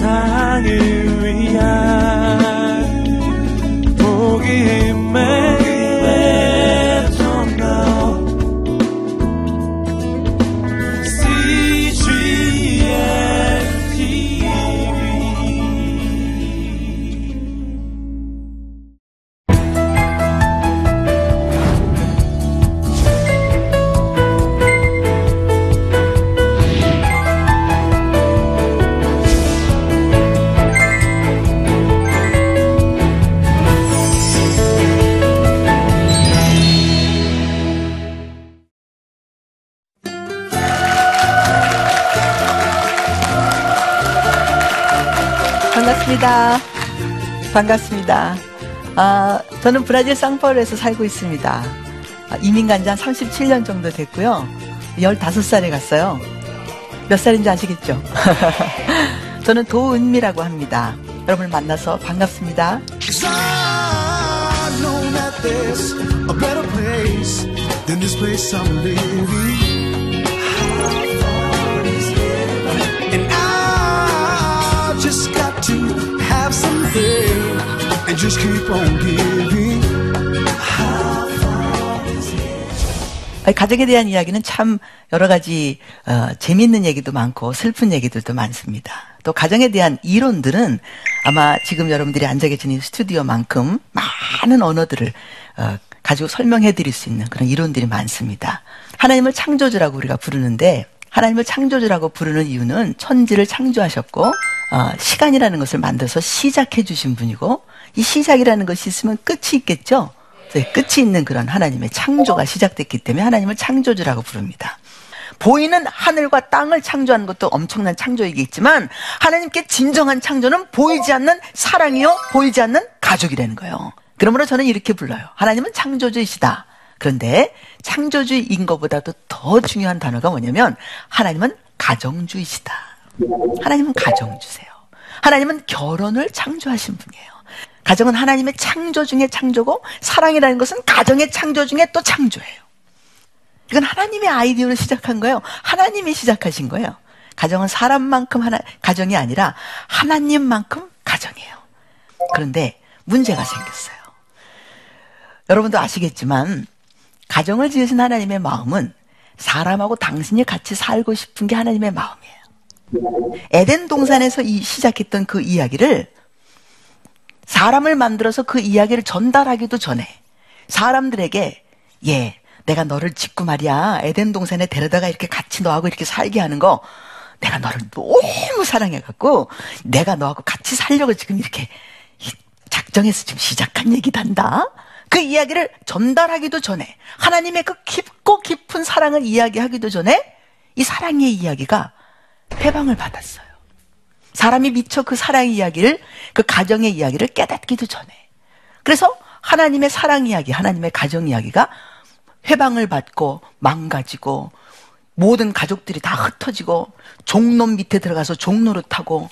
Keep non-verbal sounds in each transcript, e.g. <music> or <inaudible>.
세상을 반갑습니다. 반갑습니다. 아, 저는 브라질 상파울에서 살고 있습니다. 아, 이민 간 지 한 37년 정도 됐고요. 15살에 갔어요. 몇 살인지 아시겠죠? <laughs> 저는 도은미라고 합니다. 여러분을 만나서 반갑습니다. And just keep on giving. 가정에 대한 이야기는 참 여러 가지 어, 재미있는 얘기도 많고 슬픈 얘기들도 많습니다. 또 가정에 대한 이론들은 아마 지금 여러분들이 앉아 계신 이 스튜디오만큼 많은 언어들을 어, 가지고 설명해 드릴 수 있는 그런 이론들이 많습니다. 하나님을 창조주라고 우리가 부르는데 하나님을 창조주라고 부르는 이유는 천지를 창조하셨고 어, 시간이라는 것을 만들어서 시작해 주신 분이고 이 시작이라는 것이 있으면 끝이 있겠죠. 끝이 있는 그런 하나님의 창조가 시작됐기 때문에 하나님을 창조주라고 부릅니다. 보이는 하늘과 땅을 창조하는 것도 엄청난 창조이겠지만 하나님께 진정한 창조는 보이지 않는 사랑이요 보이지 않는 가족이라는 거예요. 그러므로 저는 이렇게 불러요. 하나님은 창조주이시다. 그런데 창조주인 것보다도 더 중요한 단어가 뭐냐면 하나님은 가정주이시다. 하나님은 가정주세요. 하나님은 결혼을 창조하신 분이에요. 가정은 하나님의 창조 중에 창조고 사랑이라는 것은 가정의 창조 중에 또 창조예요. 이건 하나님의 아이디어로 시작한 거예요. 하나님이 시작하신 거예요. 가정은 사람만큼 하나, 가정이 아니라 하나님만큼 가정이에요. 그런데 문제가 생겼어요. 여러분도 아시겠지만 가정을 지으신 하나님의 마음은 사람하고 당신이 같이 살고 싶은 게 하나님의 마음이에요. 에덴 동산에서 이 시작했던 그 이야기를 사람을 만들어서 그 이야기를 전달하기도 전에 사람들에게 예, 내가 너를 짓고 말이야. 에덴 동산에 데려다가 이렇게 같이 너하고 이렇게 살게 하는 거 내가 너를 너무 사랑해갖고 내가 너하고 같이 살려고 지금 이렇게 이 작정해서 지금 시작한 얘기단다. 그 이야기를 전달하기도 전에 하나님의 그 깊고 깊은 사랑을 이야기하기도 전에 이 사랑의 이야기가 해방을 받았어요. 사람이 미처 그 사랑 이야기를 그 가정의 이야기를 깨닫기도 전에 그래서 하나님의 사랑 이야기, 하나님의 가정 이야기가 회방을 받고 망가지고 모든 가족들이 다 흩어지고 종놈 밑에 들어가서 종노릇하고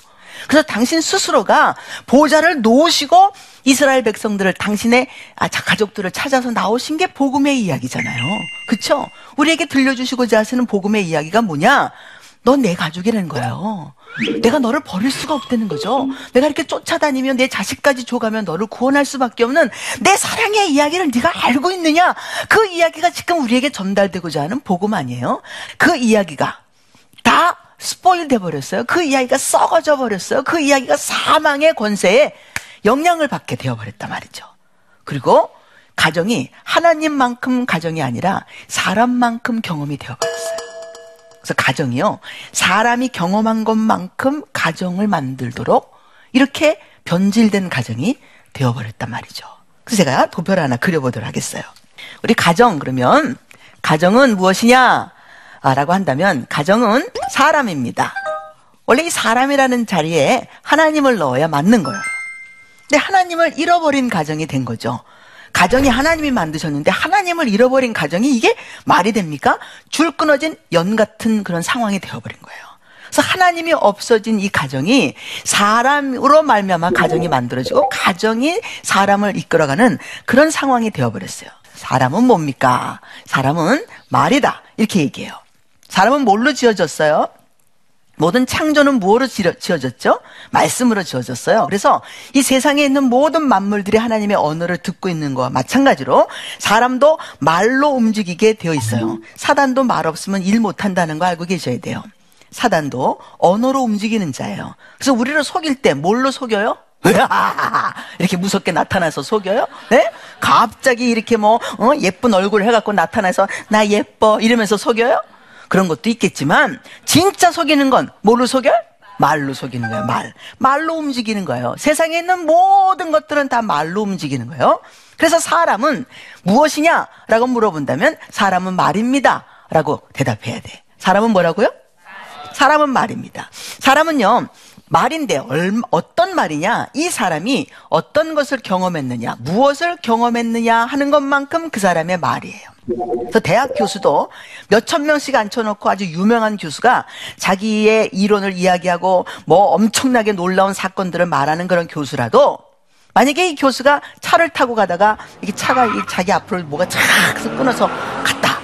그래서 당신 스스로가 보좌를 놓으시고 이스라엘 백성들을 당신의 아, 자, 가족들을 찾아서 나오신 게 복음의 이야기잖아요. 그쵸? 우리에게 들려주시고자 하시는 복음의 이야기가 뭐냐? 넌 내 가족이라는 거예요. 내가 너를 버릴 수가 없다는 거죠. 내가 이렇게 쫓아다니며 내 자식까지 줘가면 너를 구원할 수밖에 없는 내 사랑의 이야기를 네가 알고 있느냐? 그 이야기가 지금 우리에게 전달되고자 하는 복음 아니에요? 그 이야기가 다 스포일 돼 버렸어요. 그 이야기가 썩어져 버렸어요. 그 이야기가 사망의 권세에 영향을 받게 되어 버렸단 말이죠. 그리고 가정이 하나님만큼 가정이 아니라 사람만큼 경험이 되어 버렸어요. 그래서 가정이요. 사람이 경험한 것만큼 가정을 만들도록 이렇게 변질된 가정이 되어버렸단 말이죠. 그래서 제가 도표를 하나 그려보도록 하겠어요. 우리 가정, 그러면, 가정은 무엇이냐? 아, 라고 한다면, 가정은 사람입니다. 원래 이 사람이라는 자리에 하나님을 넣어야 맞는 거예요. 근데 하나님을 잃어버린 가정이 된 거죠. 가정이 하나님이 만드셨는데 하나님을 잃어버린 가정이 이게 말이 됩니까? 줄 끊어진 연 같은 그런 상황이 되어버린 거예요. 그래서 하나님이 없어진 이 가정이 사람으로 말미암아 가정이 만들어지고 가정이 사람을 이끌어가는 그런 상황이 되어버렸어요. 사람은 뭡니까? 사람은 말이다. 이렇게 얘기해요. 사람은 뭘로 지어졌어요? 모든 창조는 무엇으로 지어- 지어졌죠? 말씀으로 지어졌어요. 그래서 이 세상에 있는 모든 만물들이 하나님의 언어를 듣고 있는 거와 마찬가지로 사람도 말로 움직이게 되어 있어요. 사단도 말 없으면 일 못한다는 거 알고 계셔야 돼요. 사단도 언어로 움직이는 자예요. 그래서 우리를 속일 때 뭘로 속여요? <laughs> 이렇게 무섭게 나타나서 속여요? 네? 갑자기 이렇게 뭐, 어, 예쁜 얼굴 해갖고 나타나서, 나 예뻐, 이러면서 속여요? 그런 것도 있겠지만, 진짜 속이는 건 뭘로 속여요? 말로 속이는 거예요, 말. 말로 움직이는 거예요. 세상에 있는 모든 것들은 다 말로 움직이는 거예요. 그래서 사람은 무엇이냐? 라고 물어본다면, 사람은 말입니다. 라고 대답해야 돼. 사람은 뭐라고요? 사람은 말입니다. 사람은요, 말인데 얼, 어떤 말이냐? 이 사람이 어떤 것을 경험했느냐, 무엇을 경험했느냐 하는 것만큼 그 사람의 말이에요. 그래서 대학 교수도 몇천 명씩 앉혀놓고 아주 유명한 교수가 자기의 이론을 이야기하고 뭐 엄청나게 놀라운 사건들을 말하는 그런 교수라도 만약에 이 교수가 차를 타고 가다가 이게 차가 이 자기 앞으로 뭐가 착 끊어서 갔다.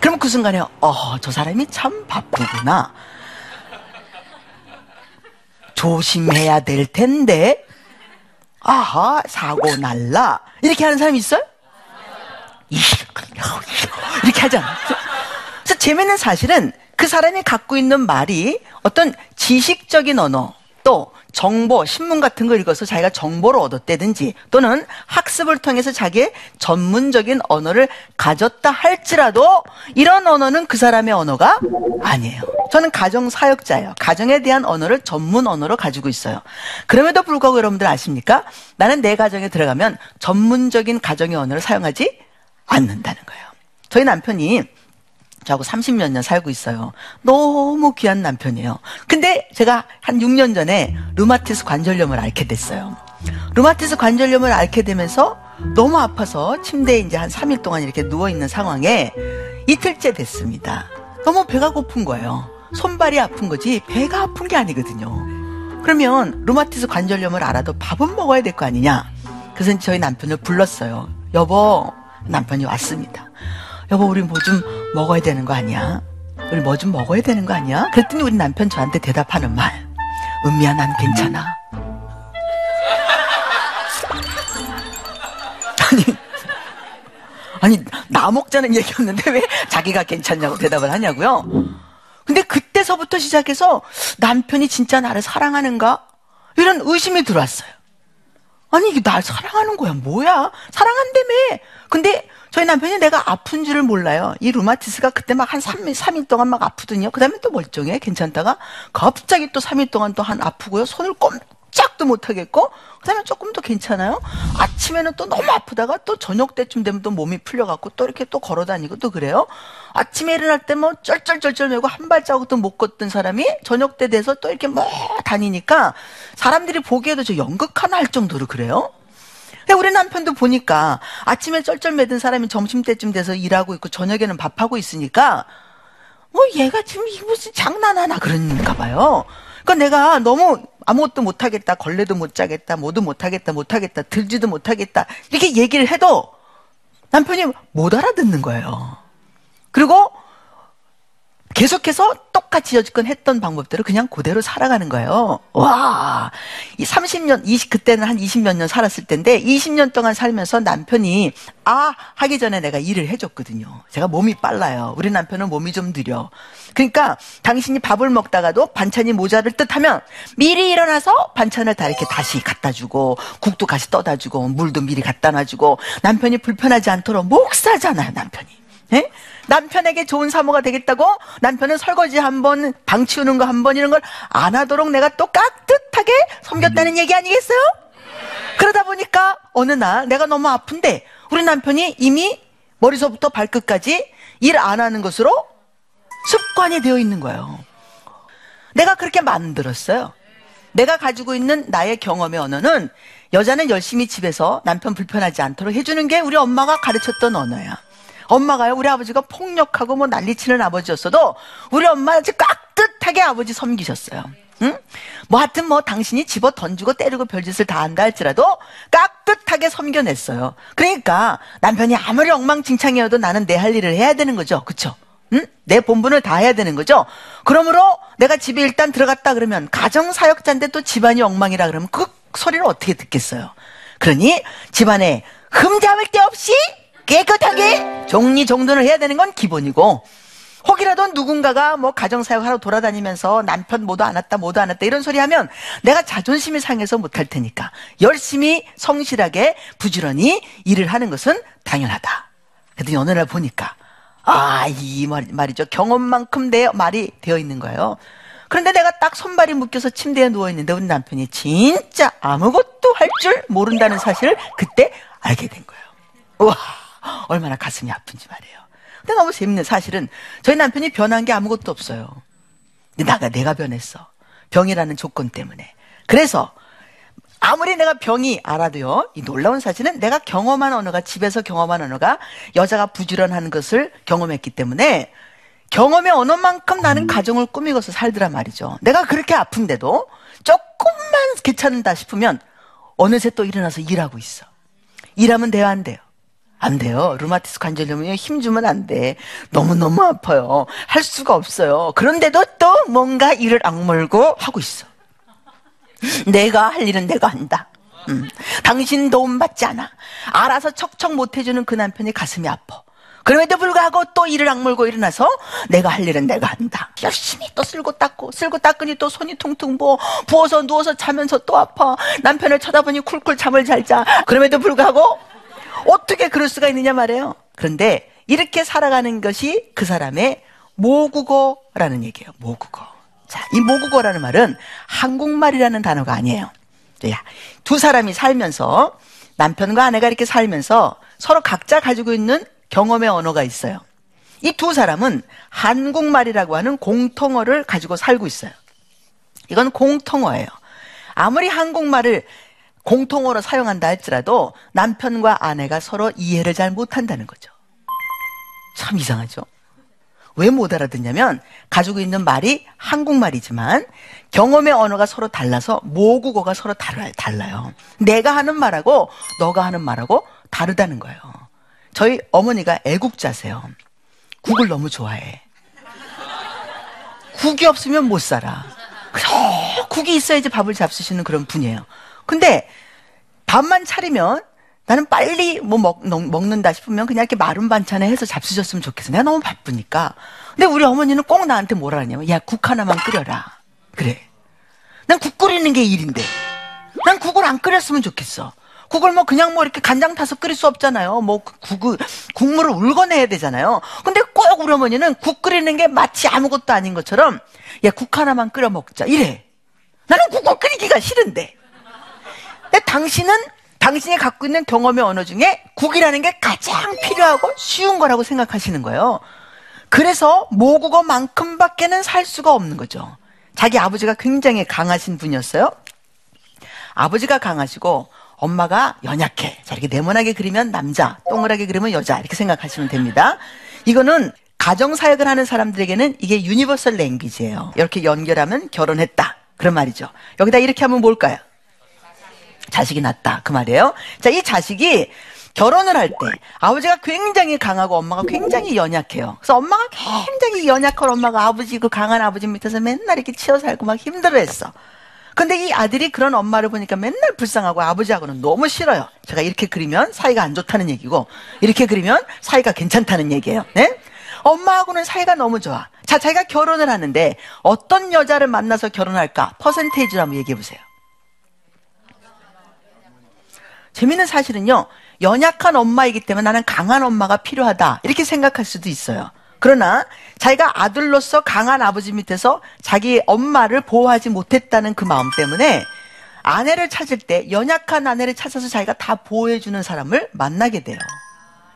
그러면 그 순간에 어, 저 사람이 참 바쁘구나. 조심해야 될 텐데. 아하, 사고 날라. 이렇게 하는 사람이 있어요? 이렇게 하잖아. 그래서 재밌는 사실은 그 사람이 갖고 있는 말이 어떤 지식적인 언어, 또 정보, 신문 같은 걸 읽어서 자기가 정보를 얻었다든지 또는 학습을 통해서 자기의 전문적인 언어를 가졌다 할지라도 이런 언어는 그 사람의 언어가 아니에요. 저는 가정 사역자예요. 가정에 대한 언어를 전문 언어로 가지고 있어요. 그럼에도 불구하고 여러분들 아십니까? 나는 내 가정에 들어가면 전문적인 가정의 언어를 사용하지 않는다는 거예요. 저희 남편이 저하고 30몇 년 살고 있어요. 너무 귀한 남편이에요. 근데 제가 한 6년 전에 루마티스 관절염을 앓게 됐어요. 루마티스 관절염을 앓게 되면서 너무 아파서 침대에 이제 한 3일 동안 이렇게 누워있는 상황에 이틀째 됐습니다. 너무 배가 고픈 거예요. 손발이 아픈 거지 배가 아픈 게 아니거든요. 그러면 루마티스 관절염을 알아도 밥은 먹어야 될 거 아니냐? 그래서 저희 남편을 불렀어요. 여보, 남편이 왔습니다. 여보, 우리 뭐 좀 먹어야 되는 거 아니야? 우리 뭐 좀 먹어야 되는 거 아니야? 그랬더니 우리 남편 저한테 대답하는 말. 은미야, 난 괜찮아. <laughs> 아니, 아니, 나 먹자는 얘기였는데 왜 자기가 괜찮냐고 대답을 하냐고요? 근데 그때서부터 시작해서 남편이 진짜 나를 사랑하는가? 이런 의심이 들어왔어요. 아니, 이게 날 사랑하는 거야. 뭐야? 사랑한다며. 근데 저희 남편이 내가 아픈 줄을 몰라요. 이 루마티스가 그때 막 한 3일, 3일 동안 막 아프더니요. 그 다음에 또 멀쩡해. 괜찮다가 갑자기 또 3일 동안 또 한 아프고요. 손을 꼼짝도 못 하겠고. 그 다음에 조금 더 괜찮아요. 아침에는 또 너무 아프다가 또 저녁 때쯤 되면 또 몸이 풀려갖고 또 이렇게 또 걸어 다니고 또 그래요. 아침에 일어날 때 뭐 쩔쩔쩔쩔 매고 한 발자국도 못 걷던 사람이 저녁 때 돼서 또 이렇게 뭐 다니니까 사람들이 보기에도 저 연극 하나 할 정도로 그래요. 우리 남편도 보니까 아침에 쩔쩔매던 사람이 점심때쯤 돼서 일하고 있고 저녁에는 밥하고 있으니까 뭐 얘가 지금 이 무슨 장난하나 그런가 봐요. 그러니까 내가 너무 아무것도 못하겠다, 걸레도 못 짜겠다, 뭐도 못하겠다, 못하겠다, 들지도 못하겠다 이렇게 얘기를 해도 남편이 못 알아듣는 거예요. 그리고 계속해서 똑같이 여지껏 했던 방법대로 그냥 그대로 살아가는 거예요. 와, 이 30년, 20, 그때는 한 20몇 년 살았을 텐데, 20년 동안 살면서 남편이, 아, 하기 전에 내가 일을 해줬거든요. 제가 몸이 빨라요. 우리 남편은 몸이 좀 느려. 그러니까, 당신이 밥을 먹다가도 반찬이 모자를 듯 하면, 미리 일어나서 반찬을 다 이렇게 다시 갖다 주고, 국도 같이 떠다 주고, 물도 미리 갖다 놔주고, 남편이 불편하지 않도록 목사잖아요, 남편이. 예? 남편에게 좋은 사모가 되겠다고 남편은 설거지 한 번, 방 치우는 거 한 번 이런 걸 안 하도록 내가 또 깍듯하게 섬겼다는 얘기 아니겠어요? 그러다 보니까 어느 날 내가 너무 아픈데 우리 남편이 이미 머리서부터 발끝까지 일 안 하는 것으로 습관이 되어 있는 거예요. 내가 그렇게 만들었어요. 내가 가지고 있는 나의 경험의 언어는 여자는 열심히 집에서 남편 불편하지 않도록 해주는 게 우리 엄마가 가르쳤던 언어야. 엄마가요, 우리 아버지가 폭력하고 뭐 난리치는 아버지였어도 우리 엄마 아주 깍듯하게 아버지 섬기셨어요. 응? 뭐 하여튼 뭐 당신이 집어 던지고 때리고 별짓을 다 한다 할지라도 깍듯하게 섬겨냈어요. 그러니까 남편이 아무리 엉망진창이어도 나는 내 할 일을 해야 되는 거죠. 그쵸? 응? 내 본분을 다 해야 되는 거죠. 그러므로 내가 집에 일단 들어갔다 그러면 가정 사역자인데 또 집안이 엉망이라 그러면 그 소리를 어떻게 듣겠어요. 그러니 집안에 흠잡을 데 없이 깨끗하게 정리 정돈을 해야 되는 건 기본이고 혹이라도 누군가가 뭐 가정사역하러 돌아다니면서 남편 모두 안 왔다 모두 안 왔다 이런 소리 하면 내가 자존심이 상해서 못할 테니까 열심히 성실하게 부지런히 일을 하는 것은 당연하다. 그랬더니 어느 날 보니까 아 이 말이죠 경험만큼 내 말이 되어 있는 거예요. 그런데 내가 딱 손발이 묶여서 침대에 누워 있는데 우리 남편이 진짜 아무것도 할 줄 모른다는 사실을 그때 알게 된 거예요. 우와 얼마나 가슴이 아픈지 말이에요. 근데 너무 재밌는 사실은 저희 남편이 변한 게 아무것도 없어요. 근데 나가 내가 변했어. 병이라는 조건 때문에. 그래서 아무리 내가 병이 알아도요, 이 놀라운 사실은 내가 경험한 언어가, 집에서 경험한 언어가 여자가 부지런한 것을 경험했기 때문에 경험의 언어만큼 나는 가정을 꾸미고서 살더란 말이죠. 내가 그렇게 아픈데도 조금만 괜찮다 싶으면 어느새 또 일어나서 일하고 있어. 일하면 돼요, 안 돼요? 안 돼요. 루마티스 관절염이요. 힘 주면 안 돼. 너무너무 아파요. 할 수가 없어요. 그런데도 또 뭔가 일을 악물고 하고 있어. 내가 할 일은 내가 한다. 음. 당신 도움 받지 않아. 알아서 척척 못 해주는 그 남편이 가슴이 아파. 그럼에도 불구하고 또 일을 악물고 일어나서 내가 할 일은 내가 한다. 열심히 또 쓸고 닦고 쓸고 닦으니 또 손이 퉁퉁 부어 부어서 누워서 자면서 또 아파. 남편을 쳐다보니 쿨쿨 잠을 잘 자. 그럼에도 불구하고 어떻게 그럴 수가 있느냐 말이에요. 그런데 이렇게 살아가는 것이 그 사람의 모국어라는 얘기예요. 모국어. 자, 이 모국어라는 말은 한국말이라는 단어가 아니에요. 야, 두 사람이 살면서 남편과 아내가 이렇게 살면서 서로 각자 가지고 있는 경험의 언어가 있어요. 이 두 사람은 한국말이라고 하는 공통어를 가지고 살고 있어요. 이건 공통어예요. 아무리 한국말을 공통어로 사용한다 할지라도 남편과 아내가 서로 이해를 잘 못한다는 거죠. 참 이상하죠? 왜 못 알아듣냐면 가지고 있는 말이 한국말이지만 경험의 언어가 서로 달라서 모국어가 서로 달라요. 내가 하는 말하고 너가 하는 말하고 다르다는 거예요. 저희 어머니가 애국자세요. 국을 너무 좋아해. 국이 없으면 못 살아. 그래서 국이 있어야지 밥을 잡수시는 그런 분이에요. 근데 밥만 차리면 나는 빨리 뭐 먹, 먹는다 싶으면 그냥 이렇게 마른 반찬에 해서 잡수셨으면 좋겠어. 내가 너무 바쁘니까. 근데 우리 어머니는 꼭 나한테 뭐라 하냐면, 야, 국 하나만 끓여라. 그래. 난 국 끓이는 게 일인데. 난 국을 안 끓였으면 좋겠어. 국을 뭐 그냥 뭐 이렇게 간장 타서 끓일 수 없잖아요. 뭐 국을, 국물을 울궈내야 되잖아요. 근데 꼭 우리 어머니는 국 끓이는 게 마치 아무것도 아닌 것처럼, 야, 국 하나만 끓여 먹자. 이래. 나는 국을 끓이기가 싫은데. 근데 당신은 당신이 갖고 있는 경험의 언어 중에 국이라는 게 가장 필요하고 쉬운 거라고 생각하시는 거예요. 그래서 모국어만큼밖에는 살 수가 없는 거죠. 자기 아버지가 굉장히 강하신 분이었어요. 아버지가 강하시고 엄마가 연약해. 자, 이렇게 네모나게 그리면 남자, 동그랗게 그리면 여자. 이렇게 생각하시면 됩니다. 이거는 가정사역을 하는 사람들에게는 이게 universal language예요. 이렇게 연결하면 결혼했다. 그런 말이죠. 여기다 이렇게 하면 뭘까요? 자식이 낳다. 그 말이에요. 자, 이 자식이 결혼을 할 때 아버지가 굉장히 강하고 엄마가 굉장히 연약해요. 그래서 엄마가 굉장히 연약한 엄마가 아버지 그 강한 아버지 밑에서 맨날 이렇게 치여 살고 막 힘들어했어. 근데 이 아들이 그런 엄마를 보니까 맨날 불쌍하고 아버지하고는 너무 싫어요. 제가 이렇게 그리면 사이가 안 좋다는 얘기고 이렇게 그리면 사이가 괜찮다는 얘기예요. 네? 엄마하고는 사이가 너무 좋아. 자, 자기가 결혼을 하는데 어떤 여자를 만나서 결혼할까? 퍼센테이지로 한번 얘기해 보세요. 재밌는 사실은요, 연약한 엄마이기 때문에 나는 강한 엄마가 필요하다. 이렇게 생각할 수도 있어요. 그러나 자기가 아들로서 강한 아버지 밑에서 자기 엄마를 보호하지 못했다는 그 마음 때문에 아내를 찾을 때 연약한 아내를 찾아서 자기가 다 보호해주는 사람을 만나게 돼요.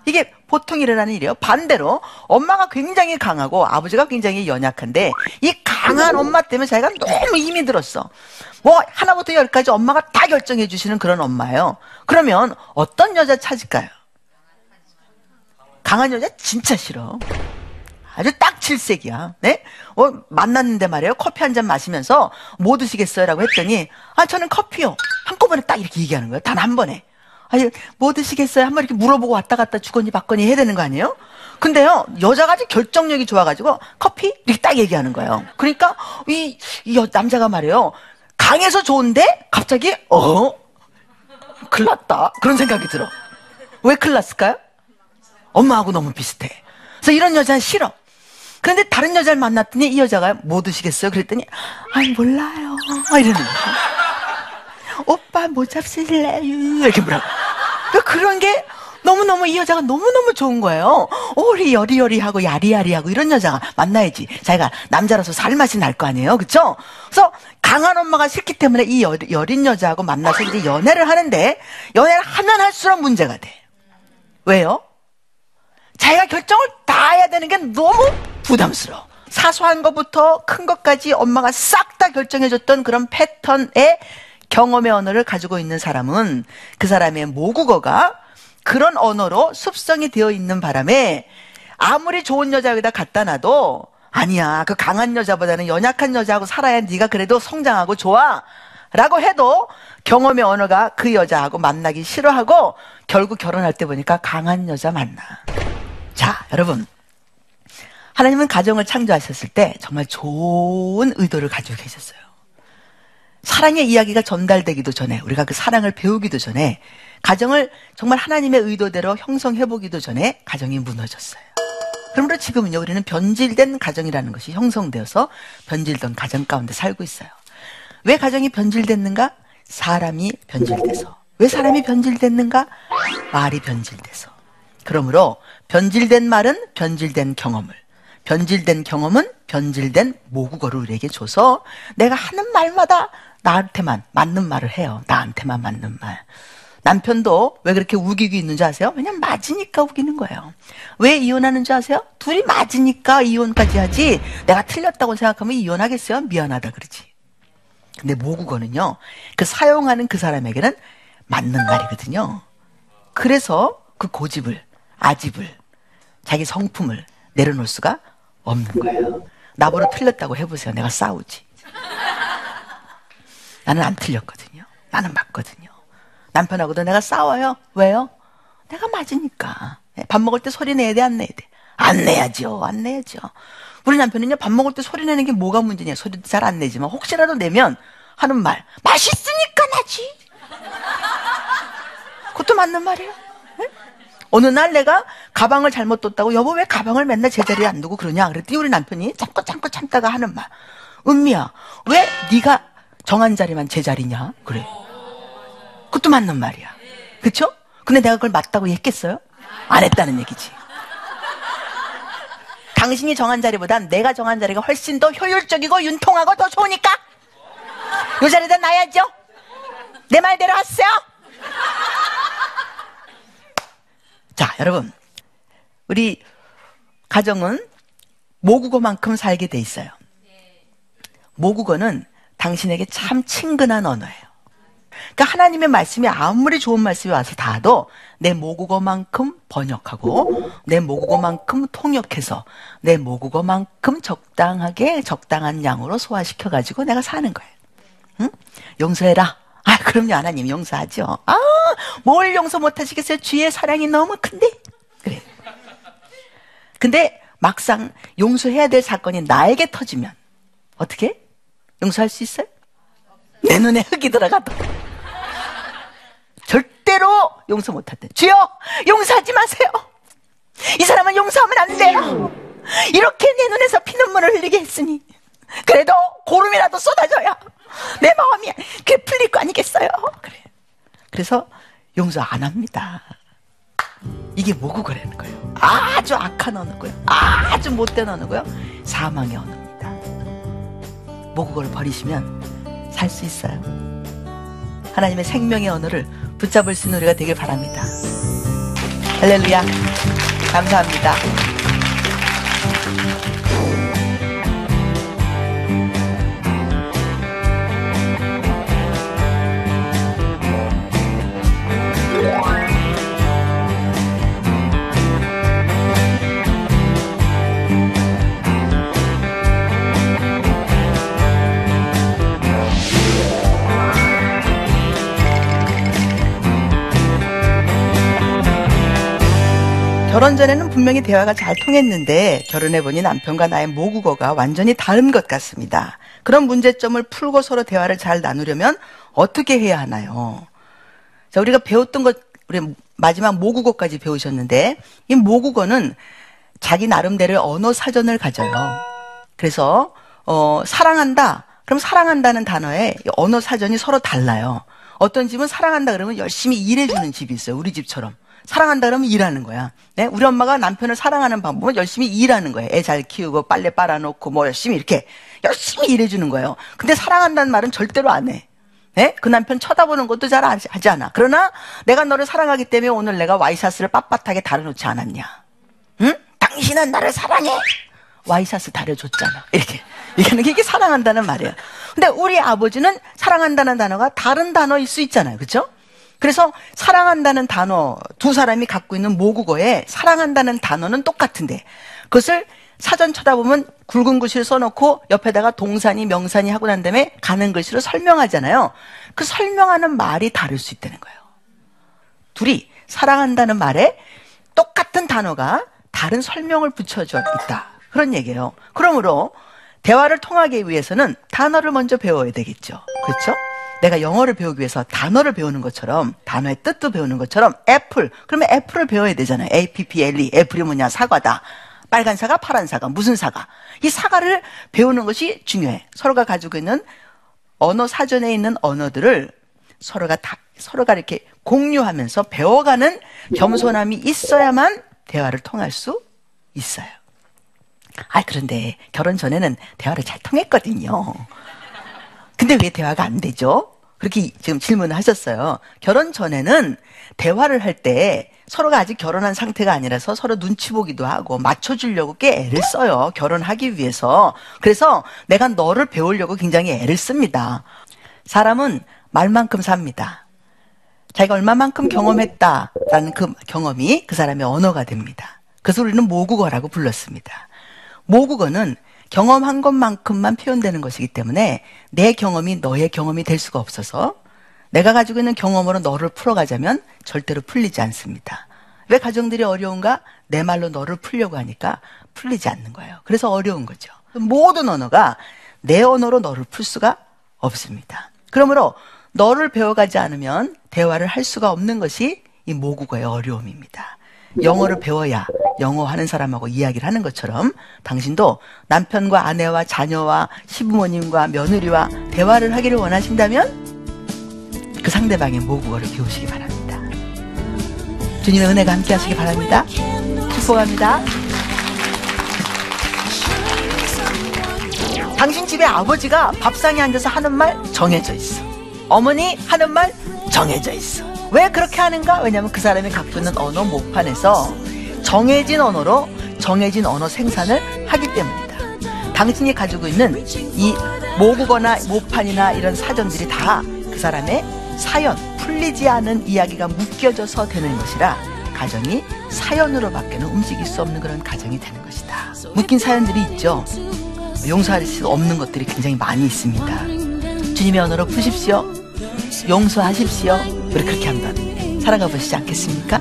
이게 보통 일어나는 일이에요. 반대로 엄마가 굉장히 강하고 아버지가 굉장히 연약한데 이 강한 엄마 때문에 자기가 너무 힘이 들었어. 뭐 하나부터 열까지 엄마가 다 결정해 주시는 그런 엄마예요. 그러면 어떤 여자 찾을까요? 강한 여자 진짜 싫어. 아주 딱 질색이야. 네? 어, 만났는데 말이에요. 커피 한 잔 마시면서 뭐 드시겠어요? 라고 했더니, 아, 저는 커피요. 한꺼번에 딱 이렇게 얘기하는 거예요. 단 한 번에. 아니, 뭐 드시겠어요? 한번 이렇게 물어보고 왔다 갔다 주거니 받거니 해야 되는 거 아니에요? 근데요, 여자가 아주 결정력이 좋아가지고, 커피? 이렇게 딱 얘기하는 거예요. 그러니까, 이, 이 여- 남자가 말이에요. 강해서 좋은데, 갑자기, 어? 큰일 났다. 그런 생각이 들어. 왜 큰일 났을까요? 엄마하고 너무 비슷해. 그래서 이런 여자는 싫어. 그런데 다른 여자를 만났더니 이 여자가 뭐 드시겠어요? 그랬더니, 아이, 몰라요. 막 이러는 거야. 오빠 뭐 잡수실래요? 이렇게 물어봐. 그런 게 너무너무 이 여자가 너무너무 좋은 거예요. 어, 우리 여리여리하고 야리야리하고 이런 여자가 만나야지. 자기가 남자라서 살맛이 날 거 아니에요. 그쵸? 그래서 강한 엄마가 싫기 때문에 이 여, 여린 여자하고 만나서 이제 연애를 하는데 연애를 하면 할수록 문제가 돼. 왜요? 자기가 결정을 다 해야 되는 게 너무 부담스러워. 사소한 것부터 큰 것까지 엄마가 싹 다 결정해줬던 그런 패턴의 경험의 언어를 가지고 있는 사람은 그 사람의 모국어가 그런 언어로 습성이 되어 있는 바람에 아무리 좋은 여자 여기다 갖다 놔도 아니야 그 강한 여자보다는 연약한 여자하고 살아야 네가 그래도 성장하고 좋아 라고 해도 경험의 언어가 그 여자하고 만나기 싫어하고 결국 결혼할 때 보니까 강한 여자 만나. 자 여러분. 하나님은 가정을 창조하셨을 때 정말 좋은 의도를 가지고 계셨어요 사랑의 이야기가 전달되기도 전에 우리가 그 사랑을 배우기도 전에 가정을 정말 하나님의 의도대로 형성해 보기도 전에 가정이 무너졌어요. 그러므로 지금은요 우리는 변질된 가정이라는 것이 형성되어서 변질된 가정 가운데 살고 있어요. 왜 가정이 변질됐는가? 사람이 변질돼서. 왜 사람이 변질됐는가? 말이 변질돼서. 그러므로 변질된 말은 변질된 경험을, 변질된 경험은 변질된 모국어를 우리에게 줘서 내가 하는 말마다 나한테만 맞는 말을 해요. 나한테만 맞는 말. 남편도 왜 그렇게 우기고 있는지 아세요? 왜냐면 맞으니까 우기는 거예요. 왜 이혼하는 줄 아세요? 둘이 맞으니까 이혼까지 하지. 내가 틀렸다고 생각하면 이혼하겠어요? 미안하다 그러지. 근데 모국어는요, 그 사용하는 그 사람에게는 맞는 말이거든요. 그래서 그 고집을, 아집을, 자기 성품을 내려놓을 수가 없는 거예요. 나보다 틀렸다고 해보세요. 내가 싸우지. 나는 안 틀렸거든요. 나는 맞거든요. 남편하고도 내가 싸워요. 왜요? 내가 맞으니까. 예, 밥 먹을 때 소리 내야 돼, 안 내야 돼? 안 내야죠. 안 내야죠. 우리 남편은요, 밥 먹을 때 소리 내는 게 뭐가 문제냐. 소리도 잘 안 내지만, 혹시라도 내면 하는 말. 맛있으니까 나지. 그것도 맞는 말이에요. 예? 어느 날 내가 가방을 잘못 뒀다고 여보 왜 가방을 맨날 제자리에 안 두고 그러냐 그랬더니 우리 남편이 참고 참고 참다가 하는 말 은미야 왜 네가 정한 자리만 제 자리냐 그래 그것도 맞는 말이야 그쵸? 근데 내가 그걸 맞다고 했겠어요? 안 했다는 얘기지 당신이 정한 자리보단 내가 정한 자리가 훨씬 더 효율적이고 윤통하고 더 좋으니까 요 자리에다 놔야죠 내 말대로 하세요 자, 여러분. 우리 가정은 모국어만큼 살게 돼 있어요. 모국어는 당신에게 참 친근한 언어예요. 그러니까 하나님의 말씀이 아무리 좋은 말씀이 와서 닿아도 내 모국어만큼 번역하고 내 모국어만큼 통역해서 내 모국어만큼 적당하게 적당한 양으로 소화시켜 가지고 내가 사는 거예요. 응? 용서해라. 아, 그럼요, 하나님 용서하죠. 아, 뭘 용서 못 하시겠어요? 주의 사랑이 너무 큰데? 그래. 근데 막상 용서해야 될 사건이 나에게 터지면 어떻게? 용서할 수 있어요? 내 눈에 흙이 들어가도. 절대로 용서 못 한대. 주여, 용서하지 마세요. 이 사람은 용서하면 안 돼요. 이렇게 내 눈에서 피눈물을 흘리게 했으니 그래도 고름이라도 쏟아져야 내 마음이 그게 풀릴 거 아니겠어요? 그래. 그래서 용서 안 합니다. 이게 모국어라는 거예요. 아주 악한 언어고요. 아주 못된 언어고요. 사망의 언어입니다. 모국어를 버리시면 살 수 있어요. 하나님의 생명의 언어를 붙잡을 수 있는 우리가 되길 바랍니다. 할렐루야. 감사합니다. 결혼 전에는 분명히 대화가 잘 통했는데 결혼해보니 남편과 나의 모국어가 완전히 다른 것 같습니다. 그런 문제점을 풀고 서로 대화를 잘 나누려면 어떻게 해야 하나요? 자, 우리가 배웠던 것, 우리 마지막 모국어까지 배우셨는데, 이 모국어는 자기 나름대로의 언어 사전을 가져요. 그래서, 어, 사랑한다. 그럼 사랑한다는 단어에 이 언어 사전이 서로 달라요. 어떤 집은 사랑한다 그러면 열심히 일해주는 집이 있어요. 우리 집처럼. 사랑한다 그러면 일하는 거야. 네? 우리 엄마가 남편을 사랑하는 방법은 열심히 일하는 거예요. 애 잘 키우고 빨래 빨아놓고 뭐 열심히 이렇게 열심히 일해주는 거예요. 근데 사랑한다는 말은 절대로 안 해. 네? 그 남편 쳐다보는 것도 잘 하지 않아. 그러나 내가 너를 사랑하기 때문에 오늘 내가 와이셔츠를 빳빳하게 다려놓지 않았냐. 응? 당신은 나를 사랑해. 와이셔츠 다려줬잖아. 이렇게. 얘기하는 게 이게 사랑한다는 말이에요. 근데 우리 아버지는 사랑한다는 단어가 다른 단어일 수 있잖아요. 그렇죠? 그래서 사랑한다는 단어 두 사람이 갖고 있는 모국어에 사랑한다는 단어는 똑같은데 그것을 사전 쳐다보면 굵은 글씨를 써놓고 옆에다가 동산이 명산이 하고 난 다음에 가는 글씨로 설명하잖아요. 그 설명하는 말이 다를 수 있다는 거예요. 둘이 사랑한다는 말에 똑같은 단어가 다른 설명을 붙여져 있다. 그런 얘기예요. 그러므로 대화를 통하기 위해서는 단어를 먼저 배워야 되겠죠. 그렇죠? 내가 영어를 배우기 위해서 단어를 배우는 것처럼 단어의 뜻도 배우는 것처럼 애플 그러면 애플을 배워야 되잖아요. A P P L E 애플이 뭐냐 사과다. 빨간 사과, 파란 사과, 무슨 사과. 이 사과를 배우는 것이 중요해. 서로가 가지고 있는 언어 사전에 있는 언어들을 서로가 다 서로가 이렇게 공유하면서 배워가는 겸손함이 있어야만 대화를 통할 수 있어요. 아 그런데 결혼 전에는 대화를 잘 통했거든요. 근데 왜 대화가 안 되죠? 그렇게 지금 질문을 하셨어요. 결혼 전에는 대화를 할 때 서로가 아직 결혼한 상태가 아니라서 서로 눈치 보기도 하고 맞춰주려고 꽤 애를 써요. 결혼하기 위해서. 그래서 내가 너를 배우려고 굉장히 애를 씁니다. 사람은 말만큼 삽니다. 자기가 얼마만큼 경험했다라는 그 경험이 그 사람의 언어가 됩니다. 그래서 우리는 모국어라고 불렀습니다. 모국어는 경험한 것만큼만 표현되는 것이기 때문에 내 경험이 너의 경험이 될 수가 없어서 내가 가지고 있는 경험으로 너를 풀어가자면 절대로 풀리지 않습니다. 왜 가정들이 어려운가? 내 말로 너를 풀려고 하니까 풀리지 않는 거예요. 그래서 어려운 거죠. 모든 언어가 내 언어로 너를 풀 수가 없습니다. 그러므로 너를 배워가지 않으면 대화를 할 수가 없는 것이 이 모국어의 어려움입니다. 영어를 배워야 영어 하는 사람하고 이야기를 하는 것처럼 당신도 남편과 아내와 자녀와 시부모님과 며느리와 대화를 하기를 원하신다면 그 상대방의 모국어를 배우시기 바랍니다. 주님의 은혜가 함께 하시기 바랍니다. 축복합니다. 당신 집에 아버지가 밥상에 앉아서 하는 말 정해져 있어. 어머니 하는 말 정해져 있어. 왜 그렇게 하는가? 왜냐하면 그 사람이 갖고 있는 언어 모판에서 정해진 언어로 정해진 언어 생산을 하기 때문이다. 당신이 가지고 있는 이 모국어나 모판이나 이런 사전들이 다 그 사람의 사연, 풀리지 않은 이야기가 묶여져서 되는 것이라 가정이 사연으로 밖에는 움직일 수 없는 그런 가정이 되는 것이다. 묶인 사연들이 있죠. 용서할 수 없는 것들이 굉장히 많이 있습니다. 주님의 언어로 푸십시오. 용서하십시오. 우리 그렇게 한번 살아가 보시지 않겠습니까?